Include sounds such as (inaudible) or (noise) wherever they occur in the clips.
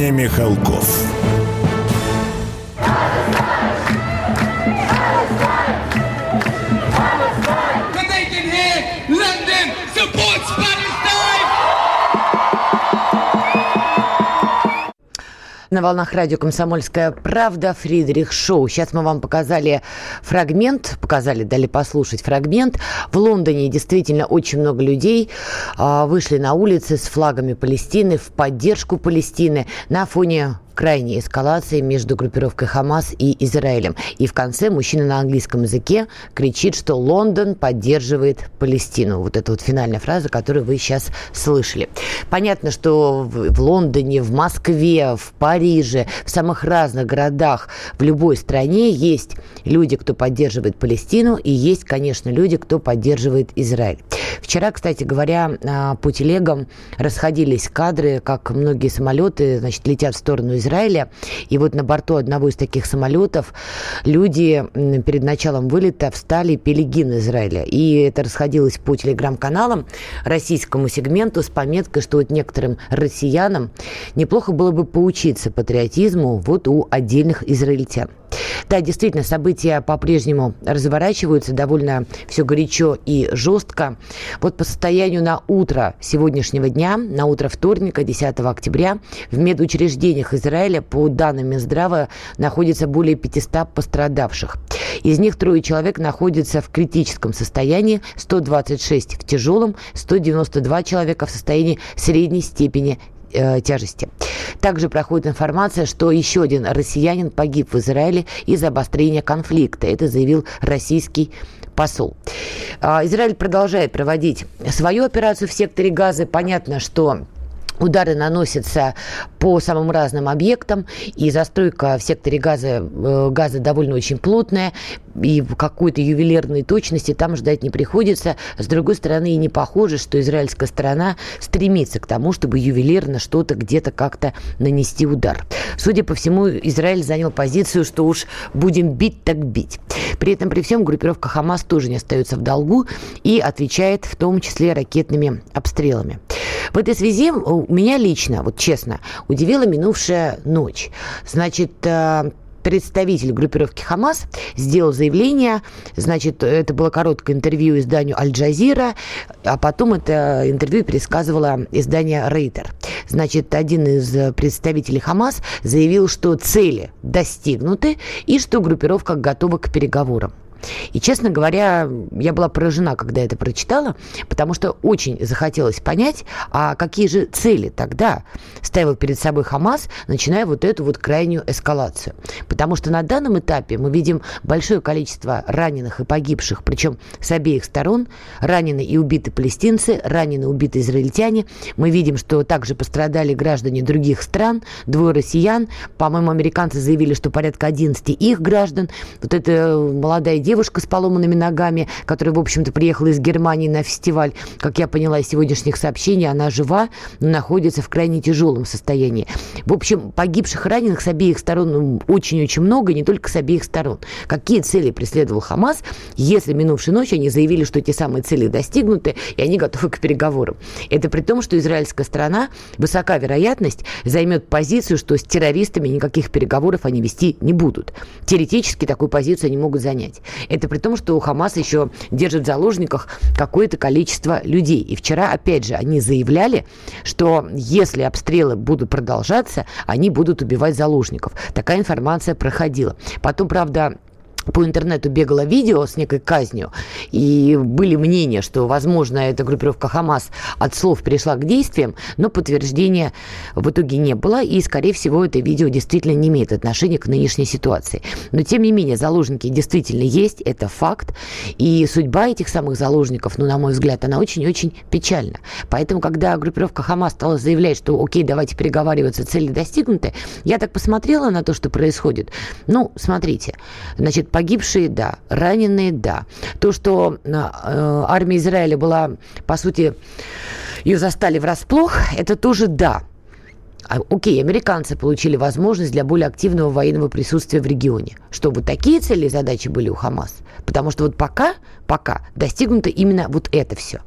не Михалков. На волнах радио «Комсомольская правда» Фридрих Шоу. Сейчас мы вам показали фрагмент, показали, дали послушать фрагмент. В Лондоне действительно очень много людей а, вышли на улицы с флагами Палестины в поддержку Палестины на фоне крайней эскалации между группировкой Хамас и Израилем. И в конце мужчина на английском языке кричит, что Лондон поддерживает Палестину. Вот это вот финальная фраза, которую вы сейчас слышали. Понятно, что в Лондоне, в Москве, в Париже, в самых разных городах, в любой стране есть люди, кто поддерживает Палестину, и есть, конечно, люди, кто поддерживает Израиль. Вчера, кстати говоря, а, по телегам расходились кадры, как многие самолеты значит, летят в сторону Израиля. И вот на борту одного из таких самолетов люди перед началом вылета встали и пели гимн Израиля. И это расходилось по телеграм-каналам российскому сегменту с пометкой, что вот некоторым россиянам неплохо было бы поучиться патриотизму вот у отдельных израильтян. Да, действительно, события по-прежнему разворачиваются довольно все горячо и жестко. Вот по состоянию на утро сегодняшнего дня, на утро вторника, 10 октября, в медучреждениях Израиля, по данным Минздрава, находится более 500 пострадавших. Из них трое человек находятся в критическом состоянии, 126 в тяжелом, 192 человека в состоянии средней степени э, тяжести. Также проходит информация, что еще один россиянин погиб в Израиле из-за обострения конфликта. Это заявил российский посол. Э, Израиль продолжает проводить свою операцию в секторе Газы. Понятно, что Удары наносятся по самым разным объектам, и застройка в секторе газа, э, газа довольно очень плотная, и какой-то ювелирной точности там ждать не приходится. С другой стороны, и не похоже, что израильская сторона стремится к тому, чтобы ювелирно что-то где-то как-то нанести удар. Судя по всему, Израиль занял позицию, что уж будем бить так бить. При этом, при всем, группировка Хамас тоже не остается в долгу и отвечает в том числе ракетными обстрелами. В этой связи меня лично, вот честно, удивила минувшая ночь. Значит, э, представитель группировки Хамас сделал заявление, значит, это было короткое интервью изданию Аль-Джазира, а потом это интервью пересказывало издание Рейтер. Значит, один из представителей Хамас заявил, что цели достигнуты и что группировка готова к переговорам. И, честно говоря, я была поражена, когда это прочитала, потому что очень захотелось понять, а какие же цели тогда ставил перед собой Хамас, начиная вот эту вот крайнюю эскалацию. Потому что на данном этапе мы видим большое количество раненых и погибших, причем с обеих сторон. Ранены и убиты палестинцы, ранены и убиты израильтяне. Мы видим, что также пострадали граждане других стран, двое россиян. По-моему, американцы заявили, что порядка 11 их граждан. Вот эта молодая девушка девушка с поломанными ногами, которая, в общем-то, приехала из Германии на фестиваль. Как я поняла из сегодняшних сообщений, она жива, но находится в крайне тяжелом состоянии. В общем, погибших раненых с обеих сторон ну, очень-очень много, не только с обеих сторон. Какие цели преследовал Хамас, если минувшей ночью они заявили, что эти самые цели достигнуты, и они готовы к переговорам? Это при том, что израильская страна, высока вероятность, займет позицию, что с террористами никаких переговоров они вести не будут. Теоретически такую позицию они могут занять. Это при том, что у Хамаса еще держит в заложниках какое-то количество людей. И вчера, опять же, они заявляли, что если обстрелы будут продолжаться, они будут убивать заложников. Такая информация проходила. Потом, правда, по интернету бегало видео с некой казнью, и были мнения, что, возможно, эта группировка Хамас от слов перешла к действиям, но подтверждения в итоге не было, и, скорее всего, это видео действительно не имеет отношения к нынешней ситуации. Но, тем не менее, заложники действительно есть, это факт, и судьба этих самых заложников, ну, на мой взгляд, она очень-очень печальна. Поэтому, когда группировка Хамас стала заявлять, что, окей, давайте переговариваться, цели достигнуты, я так посмотрела на то, что происходит. Ну, смотрите, значит, Погибшие – да, раненые – да. То, что э, армия Израиля была, по сути, ее застали врасплох, это тоже да. А, окей, американцы получили возможность для более активного военного присутствия в регионе. Что вот такие цели и задачи были у Хамас. Потому что вот пока, пока достигнуто именно вот это все.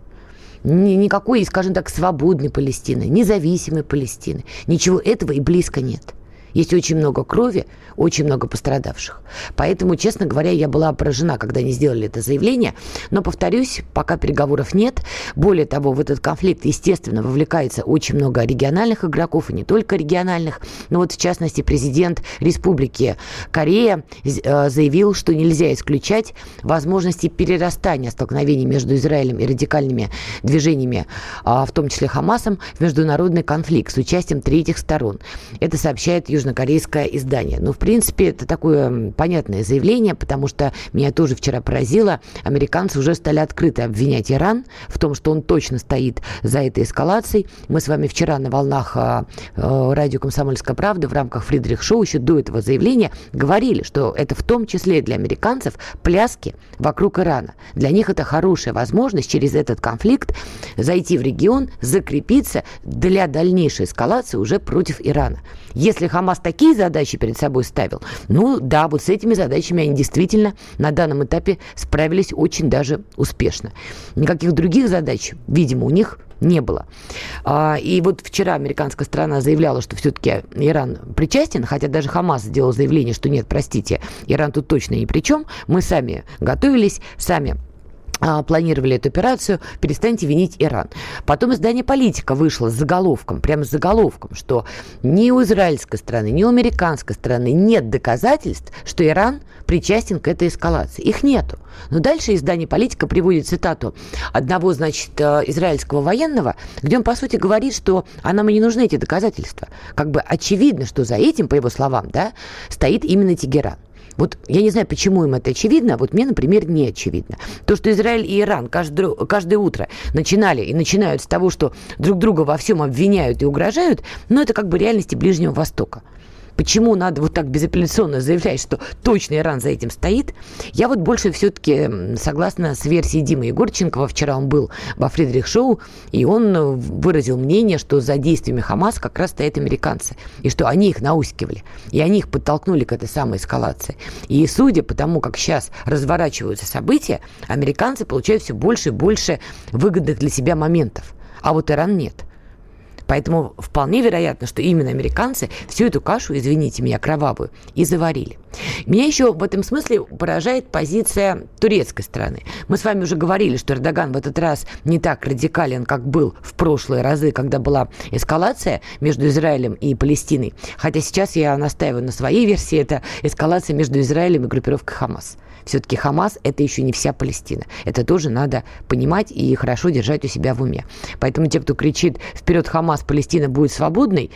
Никакой, скажем так, свободной Палестины, независимой Палестины. Ничего этого и близко нет. Есть очень много крови, очень много пострадавших. Поэтому, честно говоря, я была поражена, когда они сделали это заявление. Но, повторюсь, пока переговоров нет. Более того, в этот конфликт, естественно, вовлекается очень много региональных игроков, и не только региональных. Но вот, в частности, президент Республики Корея э, заявил, что нельзя исключать возможности перерастания столкновений между Израилем и радикальными движениями, а, в том числе Хамасом, в международный конфликт с участием третьих сторон. Это сообщает южнокорейское издание. Но, в принципе, это такое понятное заявление, потому что меня тоже вчера поразило. Американцы уже стали открыто обвинять Иран в том, что он точно стоит за этой эскалацией. Мы с вами вчера на волнах э, э, радио «Комсомольская правда» в рамках Фридрих Шоу еще до этого заявления говорили, что это в том числе для американцев пляски вокруг Ирана. Для них это хорошая возможность через этот конфликт зайти в регион, закрепиться для дальнейшей эскалации уже против Ирана. Если Хамас такие задачи перед собой ставил, ну да, вот с этими задачами они действительно на данном этапе справились очень даже успешно. Никаких других задач, видимо, у них не было. А, и вот вчера американская страна заявляла, что все-таки Иран причастен, хотя даже Хамас сделал заявление, что нет, простите, Иран тут точно ни при чем. Мы сами готовились, сами планировали эту операцию, перестаньте винить Иран. Потом издание «Политика» вышло с заголовком, прямо с заголовком, что ни у израильской страны, ни у американской страны нет доказательств, что Иран причастен к этой эскалации. Их нету. Но дальше издание «Политика» приводит цитату одного, значит, э, израильского военного, где он, по сути, говорит, что а нам и не нужны эти доказательства. Как бы очевидно, что за этим, по его словам, да, стоит именно Тегеран. Вот я не знаю, почему им это очевидно, а вот мне, например, не очевидно. То, что Израиль и Иран каждое, каждое утро начинали и начинают с того, что друг друга во всем обвиняют и угрожают, но это как бы реальности Ближнего Востока. Почему надо вот так безапелляционно заявлять, что точно Иран за этим стоит? Я вот больше все-таки согласна с версией Димы Егорченкова. Вчера он был во Фридрих Шоу, и он э, выразил мнение, что за действиями Хамас как раз стоят американцы, и что они их наускивали, и они их подтолкнули к этой самой эскалации. И судя по тому, как сейчас разворачиваются события, американцы получают все больше и больше выгодных для себя моментов. А вот Иран нет – Поэтому вполне вероятно, что именно американцы всю эту кашу, извините меня, кровавую, и заварили. Меня еще в этом смысле поражает позиция турецкой страны. Мы с вами уже говорили, что Эрдоган в этот раз не так радикален, как был в прошлые разы, когда была эскалация между Израилем и Палестиной. Хотя сейчас я настаиваю на своей версии, это эскалация между Израилем и группировкой Хамас. Все-таки Хамас – это еще не вся Палестина. Это тоже надо понимать и хорошо держать у себя в уме. Поэтому те, кто кричит «Вперед, Хамас, Палестина будет свободной»,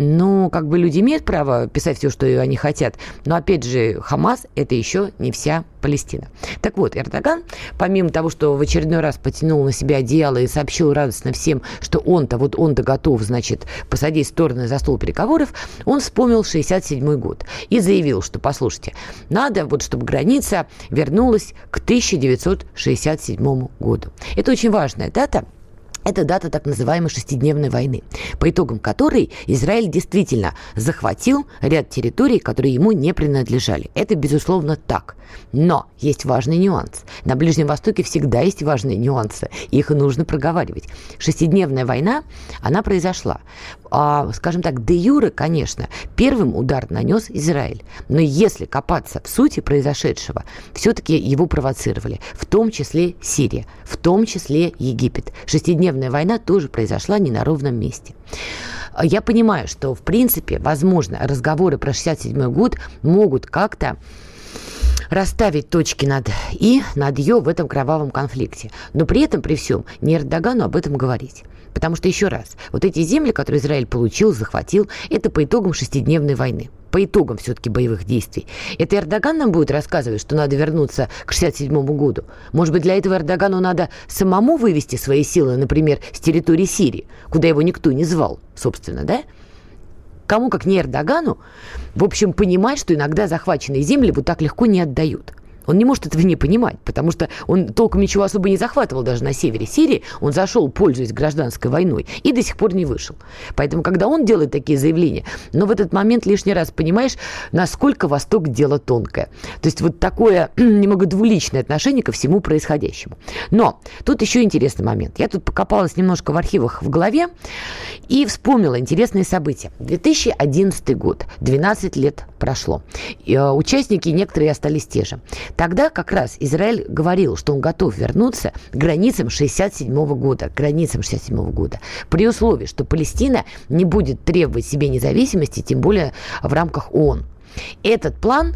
ну, как бы люди имеют право писать все, что они хотят. Но, опять же, Хамас – это еще не вся Палестина. Так вот, Эрдоган, помимо того, что в очередной раз потянул на себя одеяло и сообщил радостно всем, что он-то, вот он-то готов, значит, посадить стороны за стол переговоров, он вспомнил 67 год и заявил, что, послушайте, надо вот, чтобы граница вернулась к 1967 году. Это очень важная дата – это дата так называемой шестидневной войны, по итогам которой Израиль действительно захватил ряд территорий, которые ему не принадлежали. Это, безусловно, так. Но есть важный нюанс. На Ближнем Востоке всегда есть важные нюансы. Их нужно проговаривать. Шестидневная война, она произошла. А, скажем так, де юре, конечно, первым удар нанес Израиль. Но если копаться в сути произошедшего, все-таки его провоцировали. В том числе Сирия, в том числе Египет. Шестидневная война тоже произошла не на ровном месте. Я понимаю, что, в принципе, возможно, разговоры про 67 год могут как-то расставить точки над «и», над «ё» в этом кровавом конфликте. Но при этом, при всем, не Эрдогану об этом говорить. Потому что, еще раз, вот эти земли, которые Израиль получил, захватил, это по итогам шестидневной войны по итогам все-таки боевых действий. Это Эрдоган нам будет рассказывать, что надо вернуться к 67 году. Может быть, для этого Эрдогану надо самому вывести свои силы, например, с территории Сирии, куда его никто не звал, собственно, да? Кому, как не Эрдогану, в общем, понимать, что иногда захваченные земли вот так легко не отдают. Он не может этого не понимать, потому что он толком ничего особо не захватывал даже на севере Сирии. Он зашел, пользуясь гражданской войной, и до сих пор не вышел. Поэтому, когда он делает такие заявления, но в этот момент лишний раз понимаешь, насколько Восток дело тонкое. То есть вот такое (clears throat) немного двуличное отношение ко всему происходящему. Но тут еще интересный момент. Я тут покопалась немножко в архивах в голове и вспомнила интересные события. 2011 год, 12 лет прошло. И, э, участники некоторые остались те же. Тогда как раз Израиль говорил, что он готов вернуться к границам 67 года, к границам 67 года, при условии, что Палестина не будет требовать себе независимости, тем более в рамках ООН. Этот план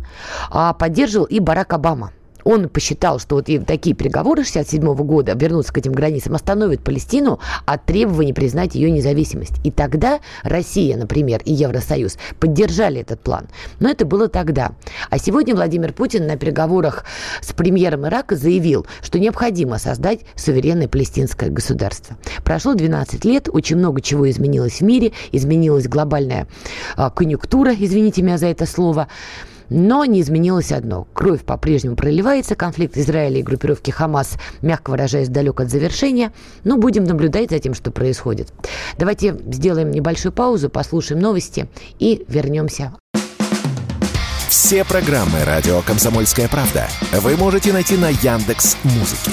а, поддерживал и Барак Обама – он посчитал, что вот и такие переговоры 67 года вернуться к этим границам остановят Палестину от требований признать ее независимость. И тогда Россия, например, и Евросоюз поддержали этот план. Но это было тогда. А сегодня Владимир Путин на переговорах с премьером Ирака заявил, что необходимо создать суверенное палестинское государство. Прошло 12 лет, очень много чего изменилось в мире, изменилась глобальная а, конъюнктура, извините меня за это слово. Но не изменилось одно. Кровь по-прежнему проливается, конфликт Израиля и группировки Хамас, мягко выражаясь, далек от завершения. Но будем наблюдать за тем, что происходит. Давайте сделаем небольшую паузу, послушаем новости и вернемся. Все программы «Радио Комсомольская правда» вы можете найти на Яндекс Музыке.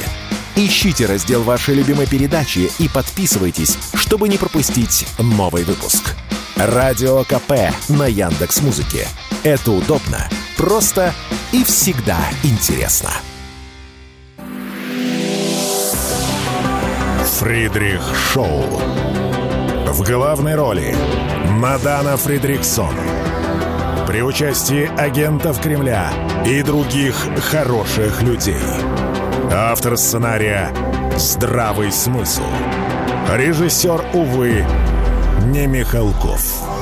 Ищите раздел вашей любимой передачи и подписывайтесь, чтобы не пропустить новый выпуск. Радио КП на Яндекс Музыке. Это удобно, просто и всегда интересно. Фридрих Шоу. В главной роли Мадана Фридриксон. При участии агентов Кремля и других хороших людей. Автор сценария «Здравый смысл». Режиссер, увы, не Михалков.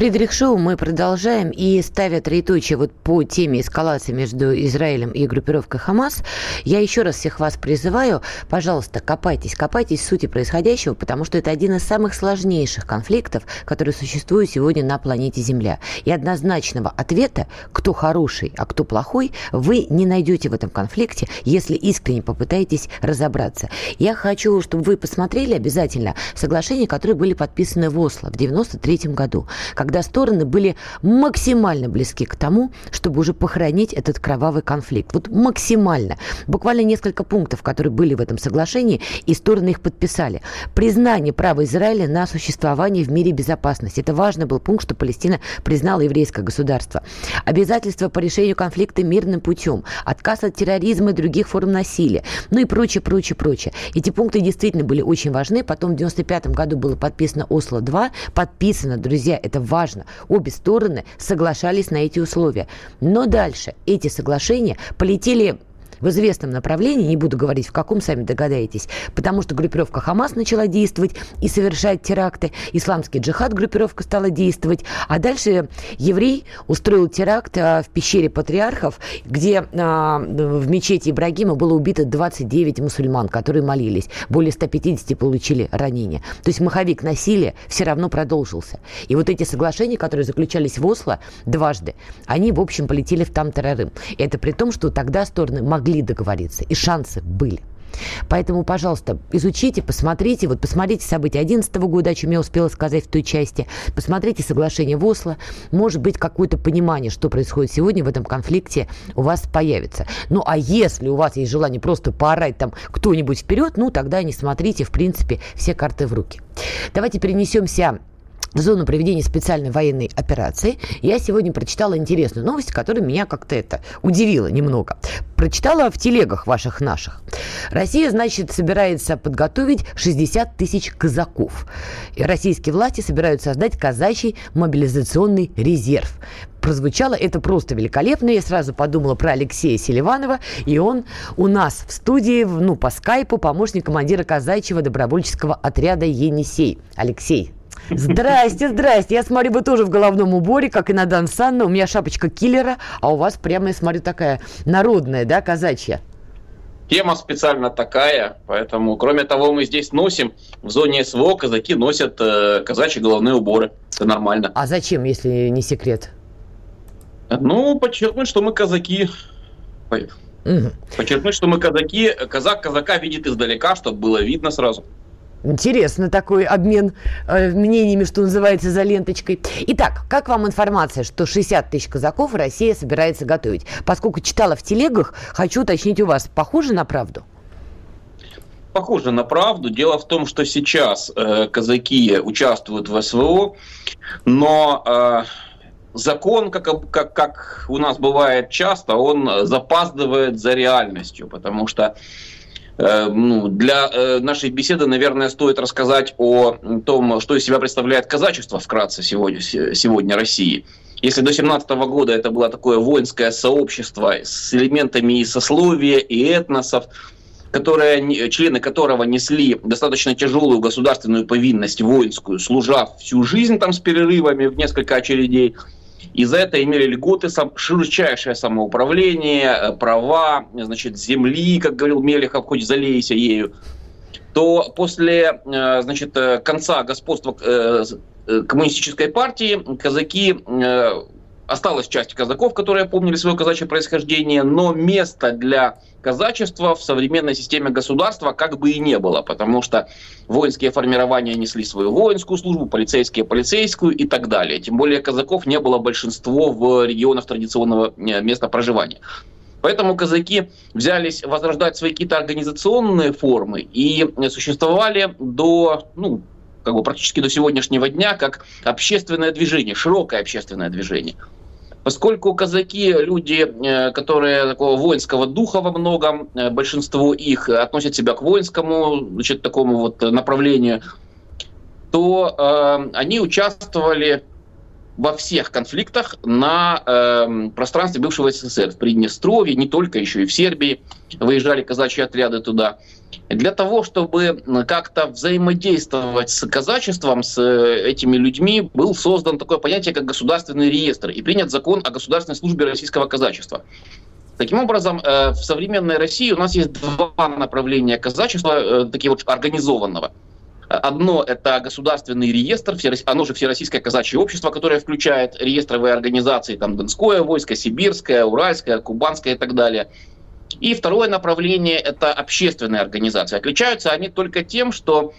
Фридрих Шоу мы продолжаем и ставя троеточие вот по теме эскалации между Израилем и группировкой Хамас, я еще раз всех вас призываю, пожалуйста, копайтесь, копайтесь в сути происходящего, потому что это один из самых сложнейших конфликтов, которые существуют сегодня на планете Земля. И однозначного ответа, кто хороший, а кто плохой, вы не найдете в этом конфликте, если искренне попытаетесь разобраться. Я хочу, чтобы вы посмотрели обязательно соглашения, которые были подписаны в Осло в 1993 году, когда когда стороны были максимально близки к тому, чтобы уже похоронить этот кровавый конфликт. Вот максимально. Буквально несколько пунктов, которые были в этом соглашении, и стороны их подписали. Признание права Израиля на существование в мире безопасности. Это важный был пункт, что Палестина признала еврейское государство. Обязательства по решению конфликта мирным путем. Отказ от терроризма и других форм насилия. Ну и прочее, прочее, прочее. Эти пункты действительно были очень важны. Потом в 95 году было подписано Осло-2. Подписано, друзья, это важно важно, обе стороны соглашались на эти условия. Но дальше эти соглашения полетели в известном направлении, не буду говорить в каком, сами догадаетесь, потому что группировка Хамас начала действовать и совершать теракты, исламский джихад группировка стала действовать, а дальше еврей устроил теракт а, в пещере патриархов, где а, в мечети Ибрагима было убито 29 мусульман, которые молились. Более 150 получили ранения. То есть маховик насилия все равно продолжился. И вот эти соглашения, которые заключались в Осло дважды, они, в общем, полетели в Там-Тарарым. Это при том, что тогда стороны могли могли договориться, и шансы были. Поэтому, пожалуйста, изучите, посмотрите. Вот посмотрите события 2011 года, о чем я успела сказать в той части. Посмотрите соглашение в Осло. Может быть, какое-то понимание, что происходит сегодня в этом конфликте, у вас появится. Ну, а если у вас есть желание просто поорать там кто-нибудь вперед, ну, тогда не смотрите, в принципе, все карты в руки. Давайте перенесемся зону проведения специальной военной операции, я сегодня прочитала интересную новость, которая меня как-то это удивила немного. Прочитала в телегах ваших наших. Россия, значит, собирается подготовить 60 тысяч казаков. И российские власти собираются создать казачий мобилизационный резерв. прозвучало. Это просто великолепно. Я сразу подумала про Алексея Селиванова, и он у нас в студии, ну, по скайпу, помощник командира казачьего добровольческого отряда «Енисей». Алексей, Здрасте, здрасте. Я смотрю, вы тоже в головном уборе, как и на Дан Санна. У меня шапочка киллера, а у вас прямо, я смотрю, такая народная, да, казачья? Тема специально такая, поэтому, кроме того, мы здесь носим, в зоне СВО казаки носят э, казачьи головные уборы. Это нормально. А зачем, если не секрет? Ну, подчеркнуть, что мы казаки. Угу. Подчеркнуть, что мы казаки. Казак казака видит издалека, чтобы было видно сразу. Интересно такой обмен э, мнениями, что называется, за ленточкой. Итак, как вам информация, что 60 тысяч казаков Россия собирается готовить? Поскольку читала в телегах, хочу уточнить у вас, похоже на правду? Похоже на правду. Дело в том, что сейчас э, казаки участвуют в СВО, но э, закон, как, как, как у нас бывает часто, он запаздывает за реальностью, потому что Э, ну, для э, нашей беседы, наверное, стоит рассказать о том, что из себя представляет казачество вкратце сегодня, сегодня России. Если до 17 года это было такое воинское сообщество с элементами и сословия, и этносов, которые, члены которого несли достаточно тяжелую государственную повинность воинскую, служа всю жизнь там с перерывами в несколько очередей – и за это имели льготы, широчайшее самоуправление, э, права, значит, земли, как говорил Мелехов, хоть залейся ею, то после э, значит, э, конца господства коммунистической партии казаки Осталась часть казаков, которые помнили свое казачье происхождение, но места для казачества в современной системе государства как бы и не было, потому что воинские формирования несли свою воинскую службу, полицейские полицейскую и так далее. Тем более казаков не было большинство в регионах традиционного э, места проживания. Поэтому казаки взялись возрождать свои какие-то организационные формы и существовали до, ну, как бы практически до сегодняшнего дня как общественное движение, широкое общественное движение. Поскольку казаки люди, э, которые такого воинского духа во многом, э, большинство их относят себя к воинскому значит, такому вот направлению, то э, они участвовали во всех конфликтах на э, пространстве бывшего СССР, в Приднестровье, не только, еще и в Сербии выезжали казачьи отряды туда. Для того, чтобы как-то взаимодействовать с казачеством, с э, этими людьми, был создан такое понятие, как государственный реестр, и принят закон о государственной службе российского казачества. Таким образом, э, в современной России у нас есть два направления казачества, э, такие вот организованного – Одно – это государственный реестр, оно же Всероссийское казачье общество, которое включает реестровые организации, там Донское войско, Сибирское, Уральское, Кубанское и так далее. И второе направление – это общественные организации. Отличаются они только тем, что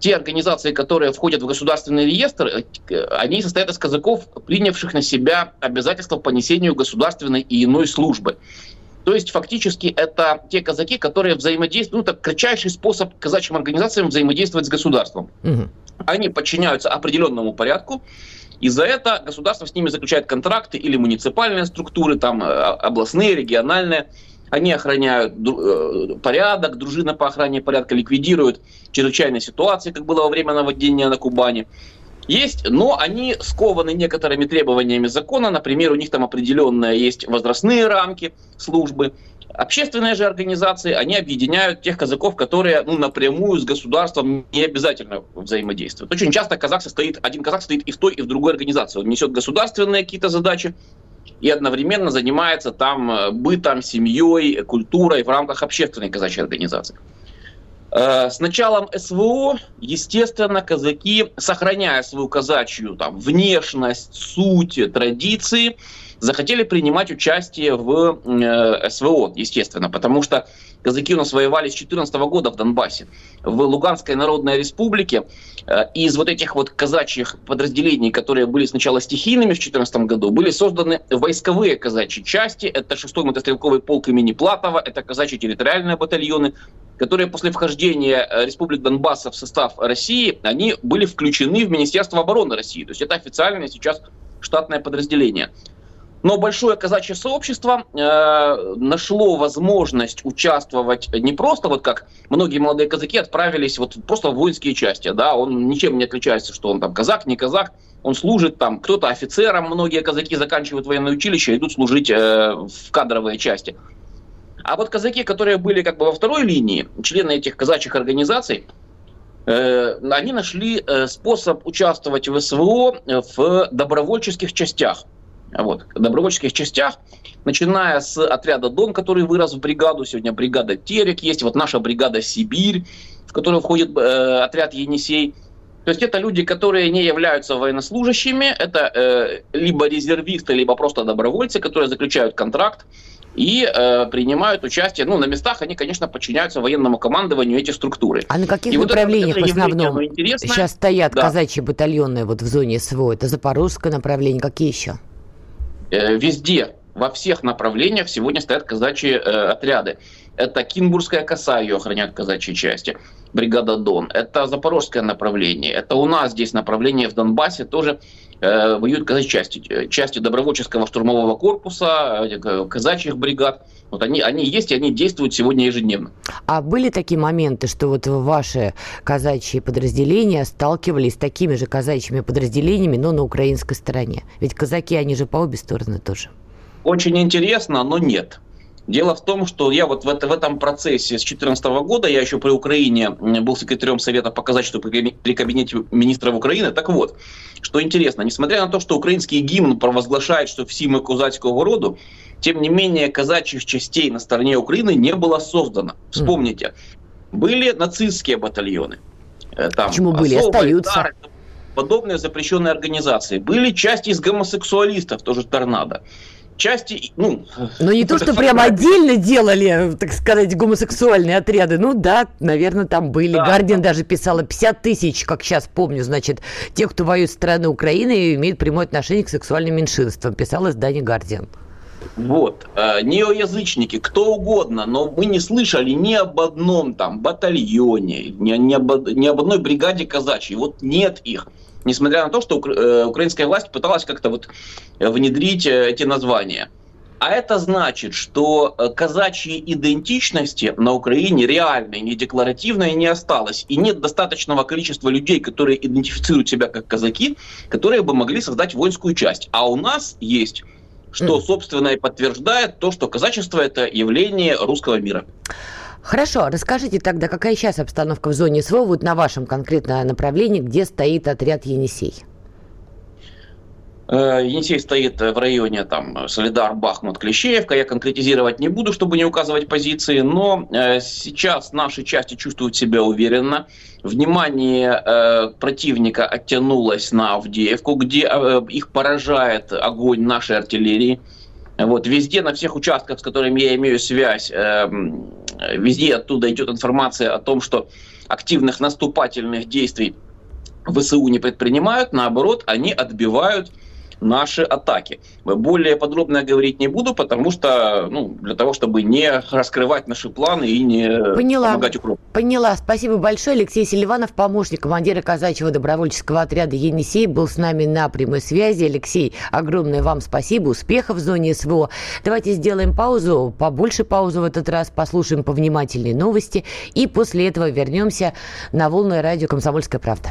те организации, которые входят в государственный реестр, э, они состоят из казаков, принявших на себя обязательства по несению государственной и иной службы. То есть фактически это те казаки, которые взаимодействуют, ну, это кратчайший способ казачьим организациям взаимодействовать с государством. Угу. Они подчиняются определенному порядку, и за это государство с ними заключает контракты или муниципальные структуры, там э, областные, региональные. Они охраняют э, порядок, дружина по охране порядка ликвидируют чрезвычайные ситуации, как было во время наводнения на Кубани. Есть, но они скованы некоторыми требованиями закона. Например, у них там определенные есть возрастные рамки службы. Общественные же организации, они объединяют тех казаков, которые ну, напрямую с государством не обязательно взаимодействуют. Очень часто казак состоит, один казак стоит и в той, и в другой организации. Он несет государственные какие-то задачи и одновременно занимается там э, бытом, семьей, культурой в рамках общественной казачьей организации. Э, с началом СВО, естественно, казаки, сохраняя свою казачью там, внешность, суть, традиции, захотели принимать участие в э, СВО, естественно, потому что казаки у нас воевали с 2014 года в Донбассе. В Луганской Народной Республике э, из вот этих вот казачьих подразделений, которые были сначала стихийными в 2014 году, были созданы войсковые казачьи части. Это 6-й мотострелковый полк имени Платова, это казачьи территориальные батальоны, которые после вхождения э, Республик Донбасса в состав России, они были включены в Министерство обороны России. То есть это официальное сейчас штатное подразделение. Но большое казачье сообщество э, нашло возможность участвовать не просто вот как многие молодые казаки отправились вот просто в воинские части, да, он ничем не отличается, что он там казак, не казак, он служит там, кто-то офицером, многие казаки заканчивают военное училище, идут служить э, в кадровые части. А вот казаки, которые были как бы во второй линии, члены этих казачьих организаций, э, они нашли э, способ участвовать в СВО в добровольческих частях. Вот, добровольческих частях, начиная с отряда Дон, который вырос в бригаду, сегодня бригада Терек есть, вот наша бригада Сибирь, в которую входит э, отряд Енисей. То есть это люди, которые не являются военнослужащими, это э, либо резервисты, либо просто добровольцы, которые заключают контракт и э, принимают участие. Ну, на местах они, конечно, подчиняются военному командованию эти структуры. А на каких и направлениях вот это, в основном сейчас стоят да. казачьи батальоны вот в зоне СВО? Это запорожское направление, какие еще? Э, везде, во всех направлениях сегодня стоят казачьи э, отряды. Это Кинбургская коса, ее охраняют казачьи части, бригада Дон. Это запорожское направление. Это у нас здесь направление в Донбассе тоже воюют казачьи части. Э, части добровольческого штурмового корпуса, э, казачьих бригад. Вот они, они есть, и они действуют сегодня ежедневно. А были такие моменты, что вот ваши казачьи подразделения сталкивались с такими же казачьими подразделениями, но на украинской стороне? Ведь казаки, они же по обе стороны тоже. Очень интересно, но нет. Дело в том, что я вот в, это, в этом процессе с 2014 года, я еще при Украине был секретарем Совета по казачеству при кабинете министров Украины. Так вот, что интересно, несмотря на то, что украинский гимн провозглашает, что все мы козацкого роду, тем не менее казачьих частей на стороне Украины не было создано. Вспомните, были нацистские батальоны. Э, там, Почему были? Остаются. Тары, подобные запрещенные организации. Были части из гомосексуалистов, тоже торнадо части, ну... Ну, не то, что прям отдельно делали, так сказать, гомосексуальные отряды. Ну, да, наверное, там были. Да, Гардиан да. даже писала 50 тысяч, как сейчас помню, значит, тех, кто воюет с страны Украины и имеет прямое отношение к сексуальным меньшинствам. Писал издание Гардиан. Вот, э, неоязычники, кто угодно, но мы не слышали ни об одном там батальоне, ни, ни, об, ни об одной бригаде казачьей. Вот нет их несмотря на то, что э, украинская власть пыталась как-то вот внедрить э, эти названия. А это значит, что казачьей идентичности на Украине реальной, не декларативной не осталось. И нет достаточного количества людей, которые идентифицируют себя как казаки, которые бы могли создать воинскую часть. А у нас есть, что, собственно, и подтверждает то, что казачество – это явление русского мира. Хорошо, расскажите тогда, какая сейчас обстановка в зоне СВО, вот на вашем конкретном направлении, где стоит отряд «Енисей»? Э, Енисей стоит в районе там Солидар, Бахмут, Клещеевка. Я конкретизировать не буду, чтобы не указывать позиции, но э, сейчас наши части чувствуют себя уверенно. Внимание э, противника оттянулось на Авдеевку, где их поражает огонь нашей артиллерии. Вот, везде, на всех участках, с которыми я имею связь, э, везде оттуда идет информация о том, что активных наступательных действий ВСУ не предпринимают, наоборот, они отбивают наши атаки. Более подробно говорить не буду, потому что, ну, для того, чтобы не раскрывать наши планы и не Поняла. помогать укропу. Поняла. Спасибо большое. Алексей Селиванов, помощник командира казачьего добровольческого отряда «Енисей», был с нами на прямой связи. Алексей, огромное вам спасибо. Успехов в зоне СВО. Давайте сделаем паузу, побольше паузу в этот раз, послушаем повнимательнее новости и после этого вернемся на волны радио «Комсомольская правда».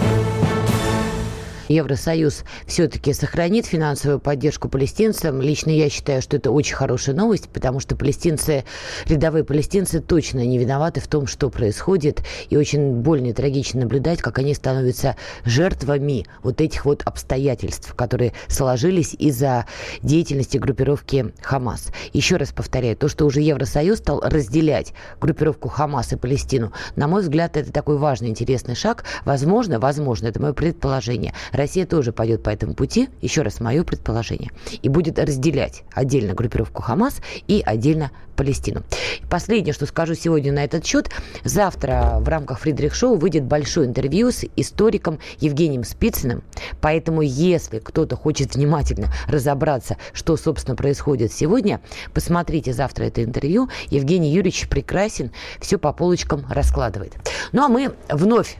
Евросоюз все-таки сохранит финансовую поддержку палестинцам. Лично я считаю, что это очень хорошая новость, потому что палестинцы, рядовые палестинцы точно не виноваты в том, что происходит. И очень больно и трагично наблюдать, как они становятся жертвами вот этих вот обстоятельств, которые сложились из-за деятельности группировки Хамас. Еще раз повторяю, то, что уже Евросоюз стал разделять группировку Хамас и Палестину, на мой взгляд, это такой важный, интересный шаг. Возможно, возможно, это мое предположение. Россия тоже пойдет по этому пути, еще раз мое предположение, и будет разделять отдельно группировку Хамас и отдельно Палестину. Последнее, что скажу сегодня на этот счет. Завтра в рамках Фридрих Шоу выйдет большое интервью с историком Евгением Спицыным. Поэтому, если кто-то хочет внимательно разобраться, что, собственно, происходит сегодня, посмотрите завтра это интервью. Евгений Юрьевич прекрасен, все по полочкам раскладывает. Ну а мы вновь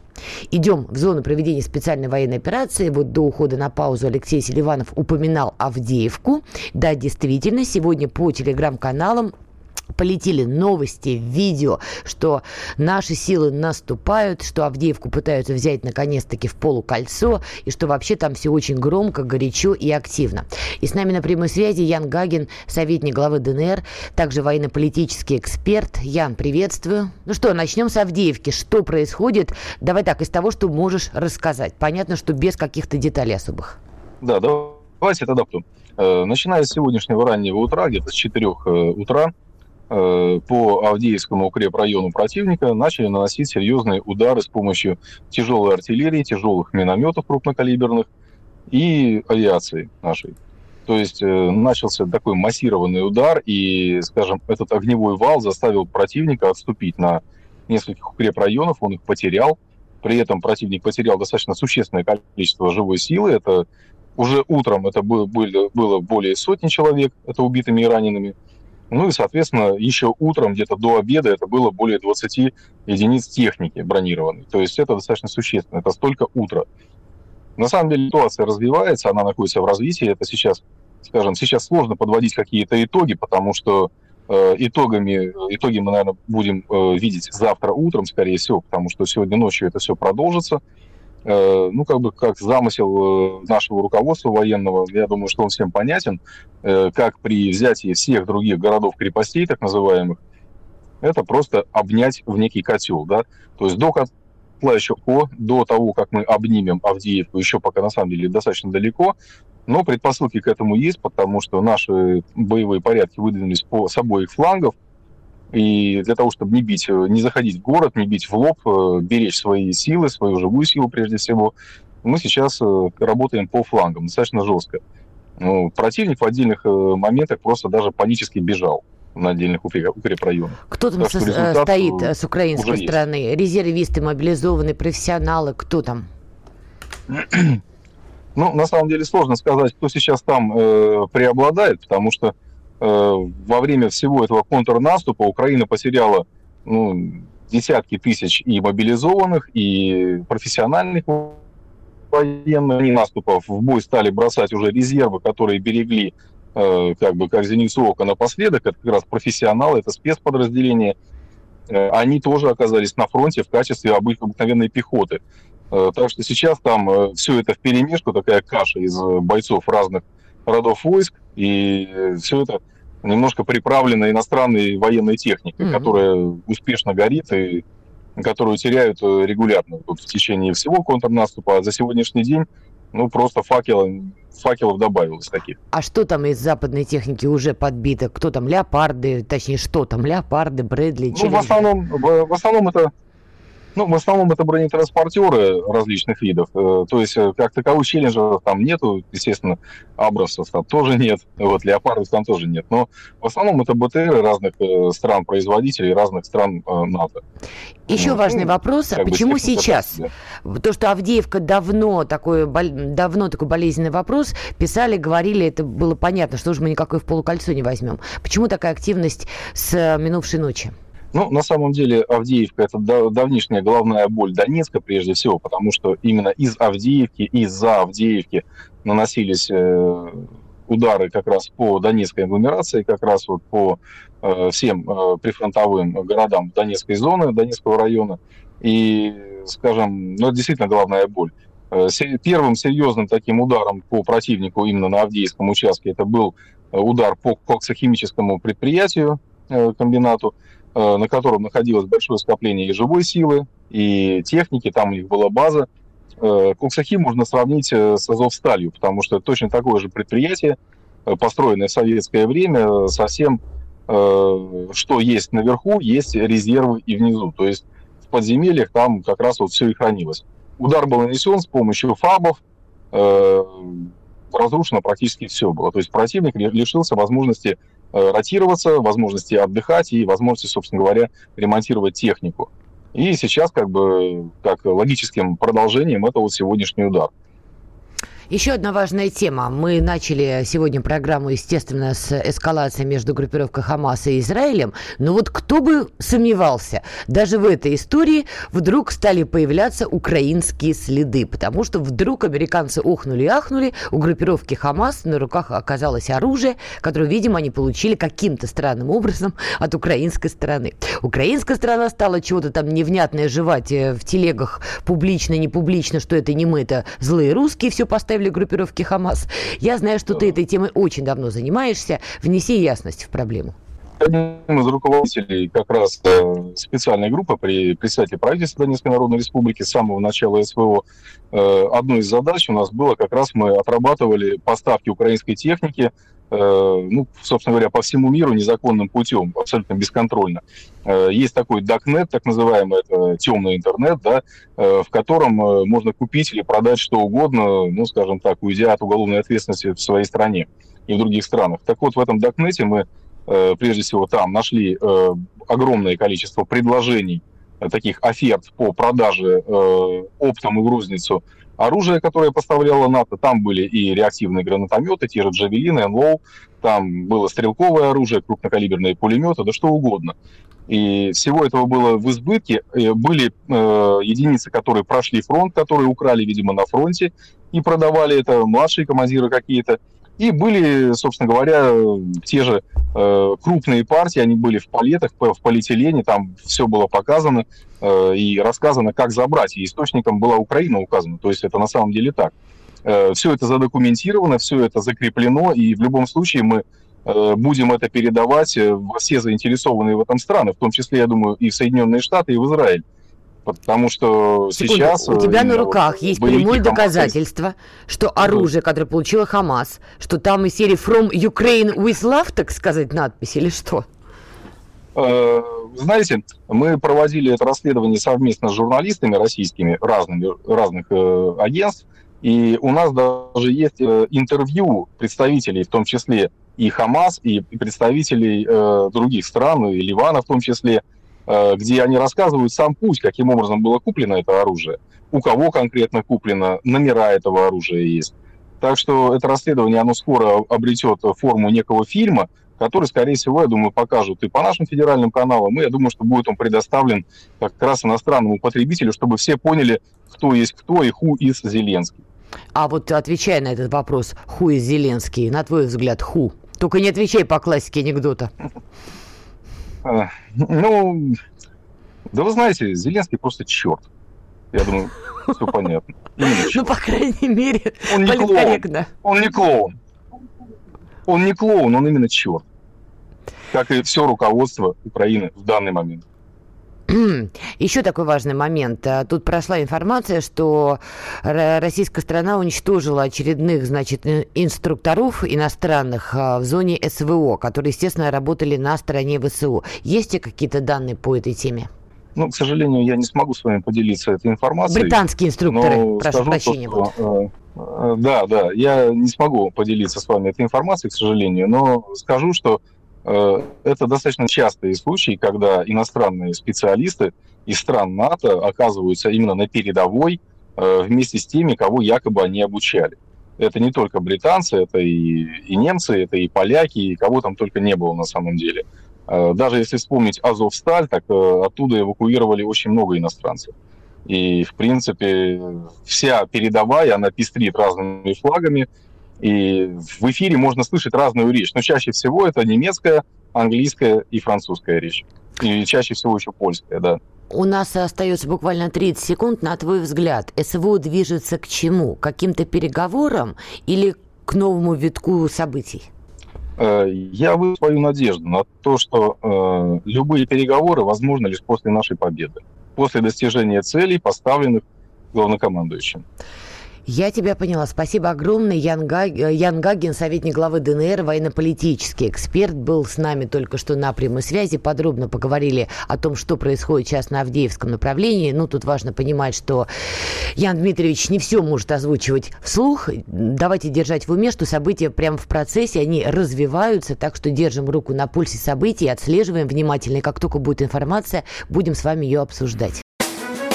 Идем в зону проведения специальной военной операции. Вот до ухода на паузу Алексей Селиванов упоминал Авдеевку. Да, действительно, сегодня по телеграм-каналам полетели новости, видео, что наши силы наступают, что Авдеевку пытаются взять наконец-таки в полукольцо, и что вообще там все очень громко, горячо и активно. И с нами на прямой связи Ян Гагин, советник главы ДНР, также военно-политический эксперт. Ян, приветствую. Ну что, начнем с Авдеевки. Что происходит? Давай так, из того, что можешь рассказать. Понятно, что без каких-то деталей особых. Да, давайте тогда потом. Э, начиная с сегодняшнего раннего утра, где-то с 4 э, утра, по Авдеевскому укрепрайону противника начали наносить серьезные удары с помощью тяжелой артиллерии, тяжелых минометов крупнокалиберных и авиации нашей. То есть э, начался такой массированный удар, и, скажем, этот огневой вал заставил противника отступить на нескольких укрепрайонов, он их потерял. При этом противник потерял достаточно существенное количество живой силы. Это уже утром это было, было более сотни человек, это убитыми и ранеными. Ну и, соответственно, еще утром, где-то до обеда, это было более 20 единиц техники бронированной. То есть это достаточно существенно. Это столько утра. На самом деле ситуация развивается, она находится в развитии. Это сейчас, скажем, сейчас сложно подводить какие-то итоги, потому что э, итогами, итоги мы, наверное, будем э, видеть завтра утром, скорее всего, потому что сегодня ночью это все продолжится. Э, ну, как бы как замысел э, нашего руководства военного, я думаю, что он всем понятен, э, как при взятии всех других городов-крепостей, так называемых, это просто обнять в некий котел, да, то есть до котла еще о, до того, как мы обнимем Авдеевку, еще пока на самом деле достаточно далеко, но предпосылки к этому есть, потому что наши боевые порядки выдвинулись по, с обоих флангов, и для того, чтобы не бить, э, не заходить в город, не бить в лоб, э, беречь свои силы, свою живую силу прежде всего, мы сейчас э, работаем по флангам достаточно жестко. Ну, противник в отдельных моментах просто даже панически бежал на отдельных укрепрайонах. Кто там со, стоит с украинской стороны? Есть. Резервисты, мобилизованные, профессионалы, кто там? (clears throat) Ну, на самом деле сложно сказать, кто сейчас там э, преобладает, потому что Э, во время всего этого контрнаступа Украина потеряла ну, десятки тысяч и мобилизованных, и профессиональных военных наступов. В бой стали бросать уже резервы, которые берегли э, как бы как зеницу ока напоследок. Это как раз профессионалы, это спецподразделения. Э, они тоже оказались на фронте в качестве обыкновенной пехоты. Так что сейчас там все это в перемешку, такая каша из бойцов разных родов войск, и все это немножко приправлено иностранной военной техникой, mm-hmm. которая успешно горит и которую теряют э, регулярно вот, в течение всего контрнаступа. А за сегодняшний день, ну, просто факел, факелов добавилось таких. А что там из западной техники уже подбито? Кто там? Леопарды, точнее, что там? Леопарды, Брэдли, Ну, в основном, в, в основном это ну, в основном это бронетранспортеры различных видов. Э, то есть, э, как таковых челленджеров там нету, естественно, Абрасов там тоже нет, (laughs) вот, Леопардов там тоже нет. Но в основном это БТРы разных э, стран-производителей, разных стран НАТО. Еще вот. важный ну, вопрос, а почему сейчас? Да. То, что Авдеевка давно такой, давно такой болезненный вопрос, писали, говорили, это было понятно, что же мы никакой в полукольцо не возьмем. Почему такая активность с минувшей ночи? Ну, на самом деле, Авдеевка – это давнишняя головная боль Донецка, прежде всего, потому что именно из Авдеевки, из-за Авдеевки наносились э, удары как раз по Донецкой агломерации, как раз вот по э, всем э, прифронтовым городам Донецкой зоны, Донецкого района. И, скажем, ну, это действительно головная боль. Первым серьезным таким ударом по противнику именно на Авдеевском участке это был удар по коксохимическому предприятию, комбинату, на котором находилось большое скопление и живой силы, и техники, там у них была база. Коксохим можно сравнить с Азовсталью, потому что точно такое же предприятие, построенное в советское время, совсем Э, что есть наверху, есть резервы и внизу. То есть в подземельях там как раз вот все и хранилось. Удар был нанесен с помощью фабов, э, разрушено практически все было. То есть противник лишился возможности э, ротироваться, возможности отдыхать и возможности, собственно говоря, ремонтировать технику. И сейчас как бы как логическим продолжением это вот сегодняшний удар. Еще одна важная тема. Мы начали сегодня программу, естественно, с эскалацией между группировкой Хамаса и Израилем. Но вот кто бы сомневался, даже в этой истории вдруг стали появляться украинские следы. Потому что вдруг американцы охнули и ахнули, у группировки Хамас на руках оказалось оружие, которое, видимо, они получили каким-то странным образом от украинской стороны. Украинская сторона стала чего-то там невнятное жевать э, в телегах публично, не публично, что это не мы, это злые русские все поставили представителей группировки Хамас. Я знаю, что ты этой темой очень давно занимаешься. Внеси ясность в проблему одним из руководителей как раз э, специальной группы при председателе правительства Донецкой Народной Республики с самого начала СВО. Э, одной из задач у нас было как раз мы отрабатывали поставки украинской техники Э, ну, собственно говоря, по всему миру незаконным путем, абсолютно бесконтрольно. Есть такой Darknet, так называемый, это темный интернет, да, в котором можно купить или продать что угодно, ну, скажем так, уйдя от уголовной ответственности в своей стране и в других странах. Так вот, в этом Darknet мы, прежде всего, там нашли огромное количество предложений, таких оферт по продаже оптом и в розницу оружие, которое поставляла НАТО. Там были и реактивные гранатометы, те же Джавелины, НЛО, там было стрелковое оружие, крупнокалиберные пулеметы, да что угодно. И всего этого было в избытке. Были э, единицы, которые прошли фронт, которые украли, видимо, на фронте и продавали это, младшие командиры какие-то. И были, собственно говоря, те же э, крупные партии, они были в палетах, в полиэтилене, там все было показано э, и рассказано, как забрать. И источником была Украина указана, то есть это на самом деле так. Э, все это задокументировано, все это закреплено, и в любом случае мы э, будем это передавать во все заинтересованные в этом страны, в том числе, я думаю, и в Соединенные Штаты, и в Израиль. Потому что Секунду, сейчас... У тебя на руках вот, есть прямое доказательство, что оружие, которое получила Хамас, что там из серии From Ukraine with Love, так сказать, надпись, или что? Э, знаете, мы проводили это расследование совместно с журналистами российскими разными, разных э, агентств, и у нас даже есть э, интервью представителей, в том числе и Хамас, и представителей э, других стран, и Ливана в том числе, Э, где они рассказывают сам путь, каким образом было куплено это оружие, у кого конкретно куплено, номера этого оружия есть. Так что это расследование, оно скоро обретет форму некого фильма, который, скорее всего, я думаю, покажут и по нашим федеральным каналам, и я думаю, что будет он предоставлен как раз иностранному потребителю, чтобы все поняли, кто есть кто и ху из Зеленский. А вот отвечая на этот вопрос, ху из Зеленский, на твой взгляд, ху? Только не отвечай по классике анекдота. А, ну, да вы знаете, Зеленский просто черт. Я думаю, все понятно. Ну, по крайней мере, он не клоун. Он не клоун. Он не клоун, он именно черт. Как и все руководство Украины в данный момент. (clears throat) Еще такой важный момент. А, тут прошла информация, что российская страна уничтожила очередных, значит, инструкторов иностранных а, в зоне СВО, которые, естественно, работали на стороне ВСУ. Есть ли какие-то данные по этой теме? Ну, к сожалению, я не смогу с вами поделиться этой информацией. Британские инструкторы, прошу скажу, прощения. То, что, э, да, да, я не смогу поделиться с вами этой информацией, к сожалению, но скажу, что Э, это достаточно частые случаи, когда иностранные специалисты из стран НАТО оказываются именно на передовой э, вместе с теми, кого якобы они обучали. Это не только британцы, это и, и немцы, это и поляки, и кого там только не было на самом деле. Э, даже если вспомнить Азовсталь, так оттуда эвакуировали очень много иностранцев. И, в принципе, вся передовая, она пестрит разными флагами, и в эфире можно слышать разную речь, но чаще всего это немецкая, английская и французская речь. И чаще всего еще польская, да. У нас остается буквально 30 секунд. На твой взгляд, СВО движется к чему? К каким-то переговорам или к новому витку событий? Э, я высказал свою надежду на то, что э, любые переговоры возможны лишь после нашей победы, после достижения целей, поставленных главнокомандующим. Я тебя поняла. Спасибо огромное. Ян, Гаг... Ян Гагин, советник главы ДНР, военно-политический эксперт, был с нами только что на прямой связи. Подробно поговорили о том, что происходит сейчас на Авдеевском направлении. Ну, тут важно понимать, что Ян Дмитриевич не все может озвучивать вслух. Давайте держать в уме, что события прямо в процессе, они развиваются, так что держим руку на пульсе событий, отслеживаем внимательно. И как только будет информация, будем с вами ее обсуждать.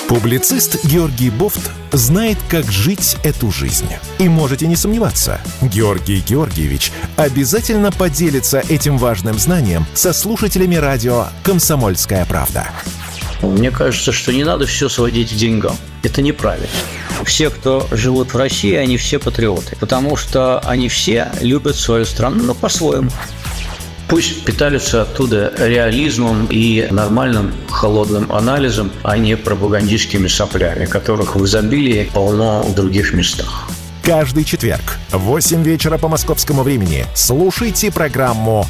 Публицист Георгий Бофт знает, как жить эту жизнь. И можете не сомневаться, Георгий Георгиевич обязательно поделится этим важным знанием со слушателями радио «Комсомольская правда». Мне кажется, что не надо все сводить к деньгам. Это неправильно. Все, кто живут в России, они все патриоты, потому что они все любят свою страну, но по-своему. Пусть питаются оттуда реализмом и нормальным холодным анализом, а не пропагандистскими соплями, которых в изобилии полно в других местах. Каждый четверг в 8 вечера по московскому времени слушайте программу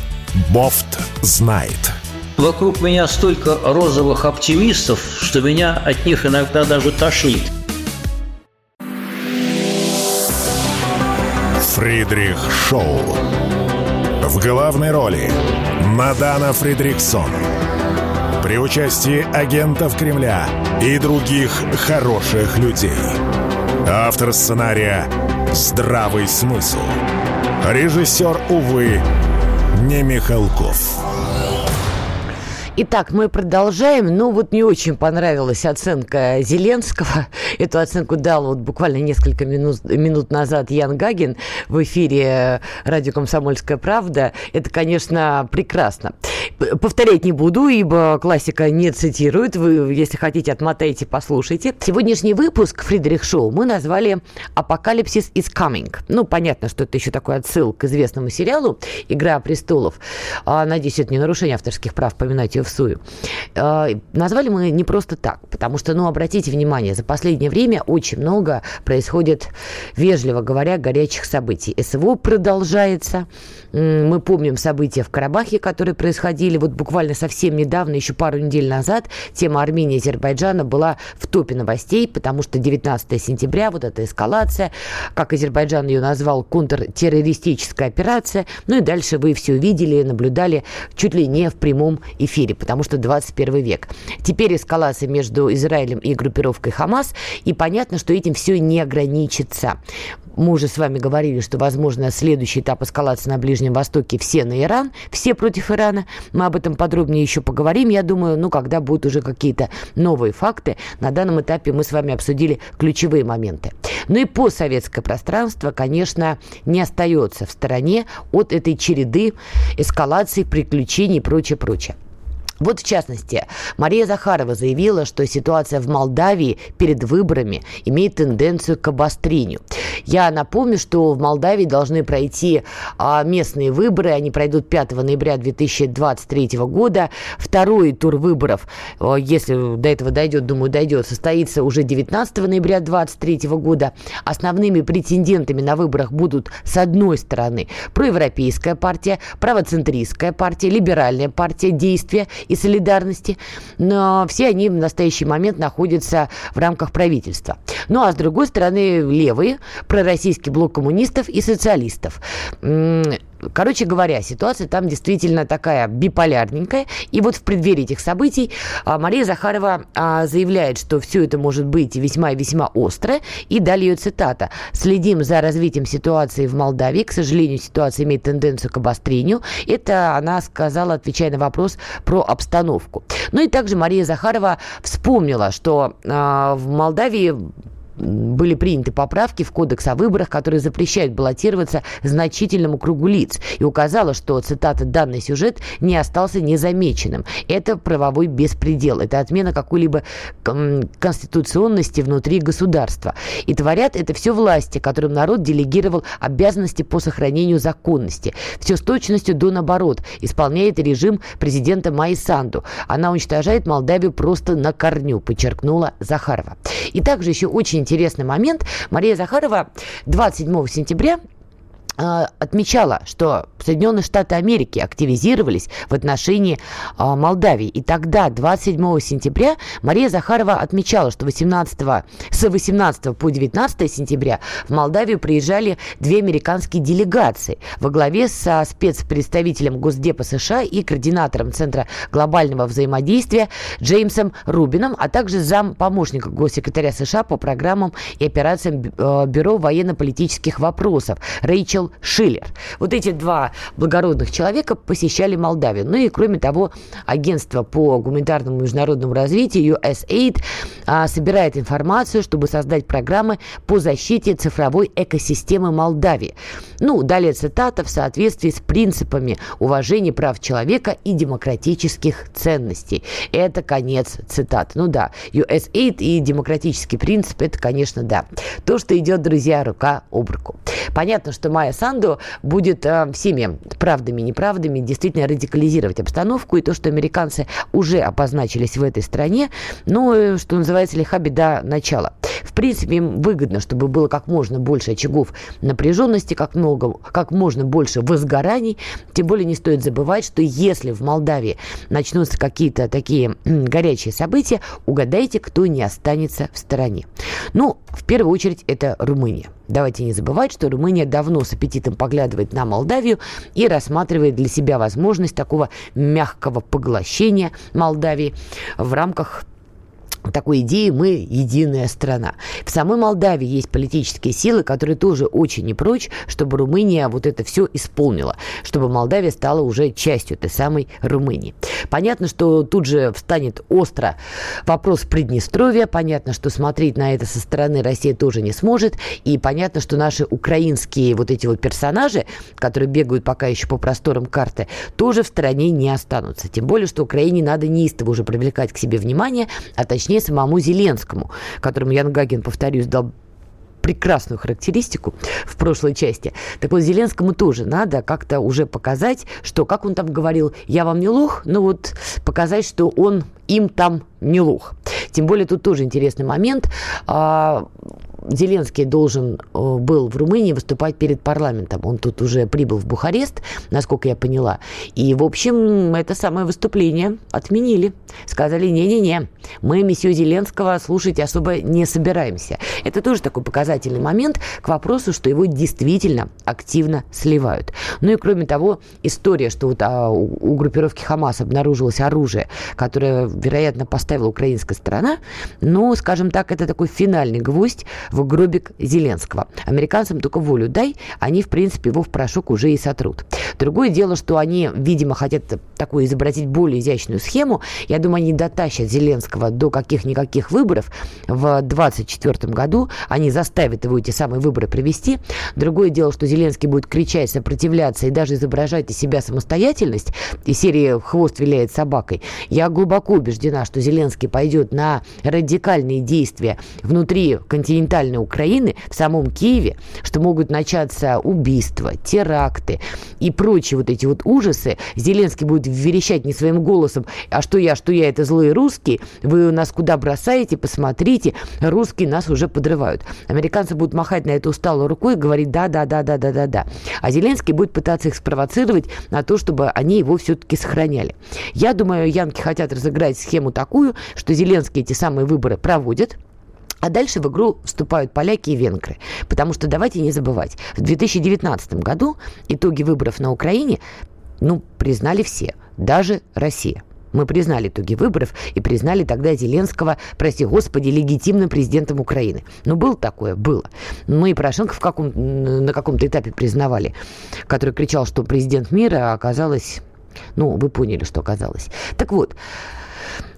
«Бофт знает». Вокруг меня столько розовых оптимистов, что меня от них иногда даже тошнит. Фридрих Шоу. В главной роли Мадана Фридриксон. При участии агентов Кремля и других хороших людей. Автор сценария «Здравый смысл». Режиссер, увы, не Михалков. Итак, мы продолжаем. Ну, вот не очень понравилась оценка Зеленского. (laughs) Эту оценку дал вот буквально несколько минут, минут назад Ян Гагин в эфире радио «Комсомольская правда». Это, конечно, прекрасно. Повторять не буду, ибо классика не цитирует. Вы, если хотите, отмотайте, послушайте. Сегодняшний выпуск Фридрих Шоу мы назвали «Апокалипсис is coming». Ну, понятно, что это еще такой отсыл к известному сериалу «Игра престолов». А, надеюсь, это не нарушение авторских прав, поминать ее в сую. А, назвали мы не просто так, потому что, ну, обратите внимание, за последнее время очень много происходит, вежливо говоря, горячих событий. СВО продолжается. Мы помним события в Карабахе, которые происходили вот буквально совсем недавно, еще пару недель назад. Тема Армении и Азербайджана была в топе новостей, потому что 19 сентября, вот эта эскалация, как Азербайджан ее назвал, контртеррористическая операция. Ну и дальше вы все видели, наблюдали чуть ли не в прямом эфире потому что 21 век. Теперь эскалация между Израилем и группировкой Хамас, и понятно, что этим все не ограничится. Мы уже с вами говорили, что, возможно, следующий этап эскалации на Ближнем Востоке все на Иран, все против Ирана. Мы об этом подробнее еще поговорим, я думаю, ну, когда будут уже какие-то новые факты. На данном этапе мы с вами обсудили ключевые моменты. Ну и постсоветское пространство, конечно, не остается в стороне от этой череды эскалаций, приключений и прочее, прочее. Вот в частности, Мария Захарова заявила, что ситуация в Молдавии перед выборами имеет тенденцию к обострению. Я напомню, что в Молдавии должны пройти а, местные выборы. Они пройдут 5 ноября 2023 года. Второй тур выборов, а, если до этого дойдет, думаю, дойдет, состоится уже 19 ноября 2023 года. Основными претендентами на выборах будут, с одной стороны, проевропейская партия, правоцентристская партия, либеральная партия действия и солидарности. Но все они в настоящий момент находятся в рамках правительства. Ну а с другой стороны, левые, пророссийский блок коммунистов и социалистов. Короче говоря, ситуация там действительно такая биполярненькая. И вот в преддверии этих событий а, Мария Захарова а, заявляет, что все это может быть весьма и весьма остро. И далее ее цитата. «Следим за развитием ситуации в Молдавии. К сожалению, ситуация имеет тенденцию к обострению». Это она сказала, отвечая на вопрос про обстановку. Ну и также Мария Захарова вспомнила, что э, в Молдавии были приняты поправки в кодекс о выборах, которые запрещают баллотироваться значительному кругу лиц. И указала, что, цитата, данный сюжет не остался незамеченным. Это правовой беспредел. Это отмена какой-либо конституционности внутри государства. И творят это все власти, которым народ делегировал обязанности по сохранению законности. Все с точностью до наоборот. Исполняет режим президента Майи Санду. Она уничтожает Молдавию просто на корню, подчеркнула Захарова. И также еще очень интересный момент. Мария Захарова 27 сентября отмечала, что Соединенные Штаты Америки активизировались в отношении э, Молдавии. И тогда, 27 сентября, Мария Захарова отмечала, что 18, с 18 по 19 сентября в Молдавию приезжали две американские делегации во главе со спецпредставителем Госдепа США и координатором Центра глобального взаимодействия Джеймсом Рубином, а также зам помощника госсекретаря США по программам и операциям э, Бюро военно-политических вопросов Рэйчел Шиллер. Вот эти два благородных человека посещали Молдавию. Ну и, кроме того, агентство по гуманитарному международному развитию USAID а, собирает информацию, чтобы создать программы по защите цифровой экосистемы Молдавии. Ну, далее цитата в соответствии с принципами уважения прав человека и демократических ценностей. Это конец цитаты. Ну да, USAID и демократический принцип, это, конечно, да. То, что идет, друзья, рука об руку. Понятно, что Майя Санду будет э, всеми правдами неправдами действительно радикализировать обстановку. И то, что американцы уже обозначились в этой стране, ну, э, что называется, лиха беда начала. В принципе, им выгодно, чтобы было как можно больше очагов напряженности, как, много, как можно больше возгораний. Тем более не стоит забывать, что если в Молдавии начнутся какие-то такие горячие события, угадайте, кто не останется в стороне. Ну, в первую очередь, это Румыния. Давайте не забывать, что Румыния давно с аппетитом поглядывает на Молдавию и рассматривает для себя возможность такого мягкого поглощения Молдавии в рамках такой идеи мы единая страна. В самой Молдавии есть политические силы, которые тоже очень не прочь, чтобы Румыния вот это все исполнила, чтобы Молдавия стала уже частью этой самой Румынии. Понятно, что тут же встанет остро вопрос Приднестровья, понятно, что смотреть на это со стороны Россия тоже не сможет, и понятно, что наши украинские вот эти вот персонажи, которые бегают пока еще по просторам карты, тоже в стране не останутся. Тем более, что Украине надо неистово уже привлекать к себе внимание, а точнее точнее самому Зеленскому, которому Ян Гагин, повторюсь, дал прекрасную характеристику в прошлой части. Так вот, Зеленскому тоже надо как-то уже показать, что, как он там говорил, я вам не лох, но вот показать, что он им там не лох. Тем более тут тоже интересный момент. Зеленский должен э, был в Румынии выступать перед парламентом. Он тут уже прибыл в Бухарест, насколько я поняла. И, в общем, это самое выступление отменили. Сказали, не-не-не, мы месье Зеленского слушать особо не собираемся. Это тоже такой показательный момент к вопросу, что его действительно активно сливают. Ну и, кроме того, история, что вот а, у, группировки Хамас обнаружилось оружие, которое, вероятно, поставила украинская сторона, но, скажем так, это такой финальный гвоздь в гробик Зеленского. Американцам только волю дай, они, в принципе, его в порошок уже и сотрут. Другое дело, что они, видимо, хотят такую изобразить более изящную схему. Я думаю, они дотащат Зеленского до каких-никаких выборов в 2024 году. Они заставят его эти самые выборы провести. Другое дело, что Зеленский будет кричать, сопротивляться и даже изображать из себя самостоятельность. И серии «Хвост виляет собакой». Я глубоко убеждена, что Зеленский пойдет на радикальные действия внутри континентального центральной Украины, в самом Киеве, что могут начаться убийства, теракты и прочие вот эти вот ужасы, Зеленский будет верещать не своим голосом, а что я, что я, это злые русские, вы нас куда бросаете, посмотрите, русские нас уже подрывают. Американцы будут махать на это усталой рукой и говорить да, да, да, да, да, да, да. А Зеленский будет пытаться их спровоцировать на то, чтобы они его все-таки сохраняли. Я думаю, янки хотят разыграть схему такую, что Зеленский эти самые выборы проводит, а дальше в игру вступают поляки и венгры. Потому что давайте не забывать, в 2019 году итоги выборов на Украине ну, признали все, даже Россия. Мы признали итоги выборов и признали тогда Зеленского, прости господи, легитимным президентом Украины. Ну, было такое? Было. Мы и Порошенко в каком, на каком-то этапе признавали, который кричал, что президент мира, оказалось... Ну, вы поняли, что оказалось. Так вот,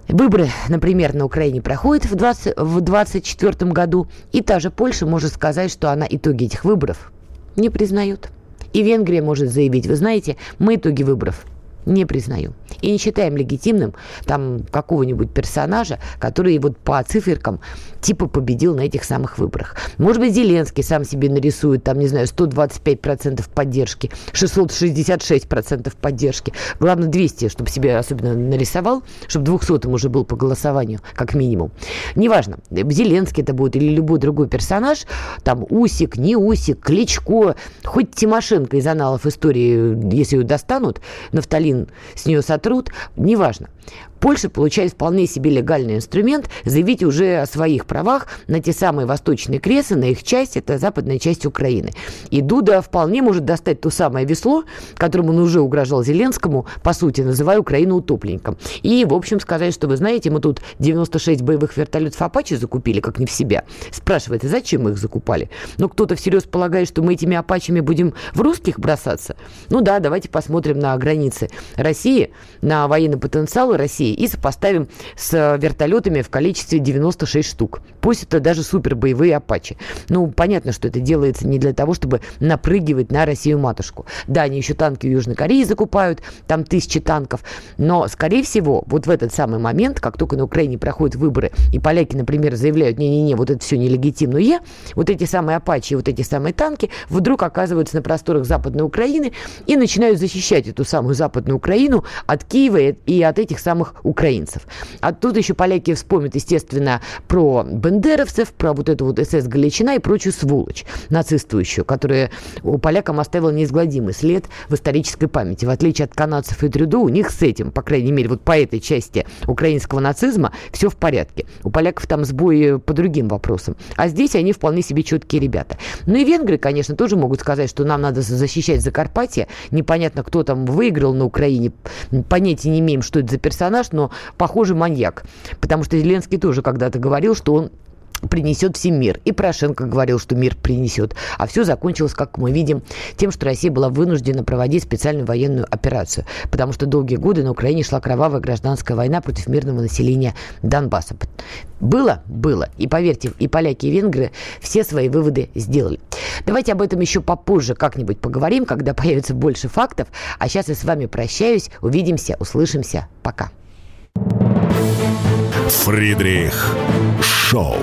Выборы, например, на Украине проходят в 2024 году, и та же Польша может сказать, что она итоги этих выборов не признает. И Венгрия может заявить, вы знаете, мы итоги выборов не признаю. И не считаем легитимным там какого-нибудь персонажа, который вот по циферкам типа победил на этих самых выборах. Может быть, Зеленский сам себе нарисует там, не знаю, 125% поддержки, 666% поддержки. Главное, 200, чтобы себе особенно нарисовал, чтобы 200 уже был по голосованию, как минимум. Неважно, Зеленский это будет или любой другой персонаж, там Усик, не Усик, Кличко, хоть Тимошенко из аналов истории, если ее достанут, Нафталин с нее сотрут, неважно. Польша получает вполне себе легальный инструмент заявить уже о своих правах на те самые восточные кресы, на их часть, это западная часть Украины. И Дуда вполне может достать то самое весло, которым он уже угрожал Зеленскому, по сути, называя Украину утопленником. И, в общем, сказать, что вы знаете, мы тут 96 боевых вертолетов Апачи закупили, как не в себя. Спрашивает, и зачем мы их закупали? Ну, кто-то всерьез полагает, что мы этими Апачами будем в русских бросаться? Ну да, давайте посмотрим на границы России, на военный потенциал России России и сопоставим с вертолетами в количестве 96 штук. Пусть это даже супер боевые Апачи. Ну, понятно, что это делается не для того, чтобы напрыгивать на Россию-матушку. Да, они еще танки у Южной Кореи закупают, там тысячи танков, но, скорее всего, вот в этот самый момент, как только на Украине проходят выборы, и поляки, например, заявляют, не-не-не, вот это все нелегитимное, вот эти самые Апачи, вот эти самые танки вдруг оказываются на просторах Западной Украины и начинают защищать эту самую Западную Украину от Киева и от этих самых украинцев. А тут еще поляки вспомнят, естественно, про бендеровцев, про вот эту вот СС Галичина и прочую сволочь нацистующую, которая у полякам оставила неизгладимый след в исторической памяти. В отличие от канадцев и Трюдо, у них с этим, по крайней мере, вот по этой части украинского нацизма все в порядке. У поляков там сбои по другим вопросам. А здесь они вполне себе четкие ребята. Ну и венгры, конечно, тоже могут сказать, что нам надо защищать Закарпатье. Непонятно, кто там выиграл на Украине. Понятия не имеем, что это за персонаж, персонаж, но похоже маньяк. Потому что Зеленский тоже когда-то говорил, что он принесет всем мир. И Порошенко говорил, что мир принесет. А все закончилось, как мы видим, тем, что Россия была вынуждена проводить специальную военную операцию. Потому что долгие годы на Украине шла кровавая гражданская война против мирного населения Донбасса. Было? Было. И поверьте, и поляки, и венгры все свои выводы сделали. Давайте об этом еще попозже как-нибудь поговорим, когда (laughs) появится больше фактов. А сейчас я с вами прощаюсь. Увидимся, услышимся. Пока. Фридрих Шоу.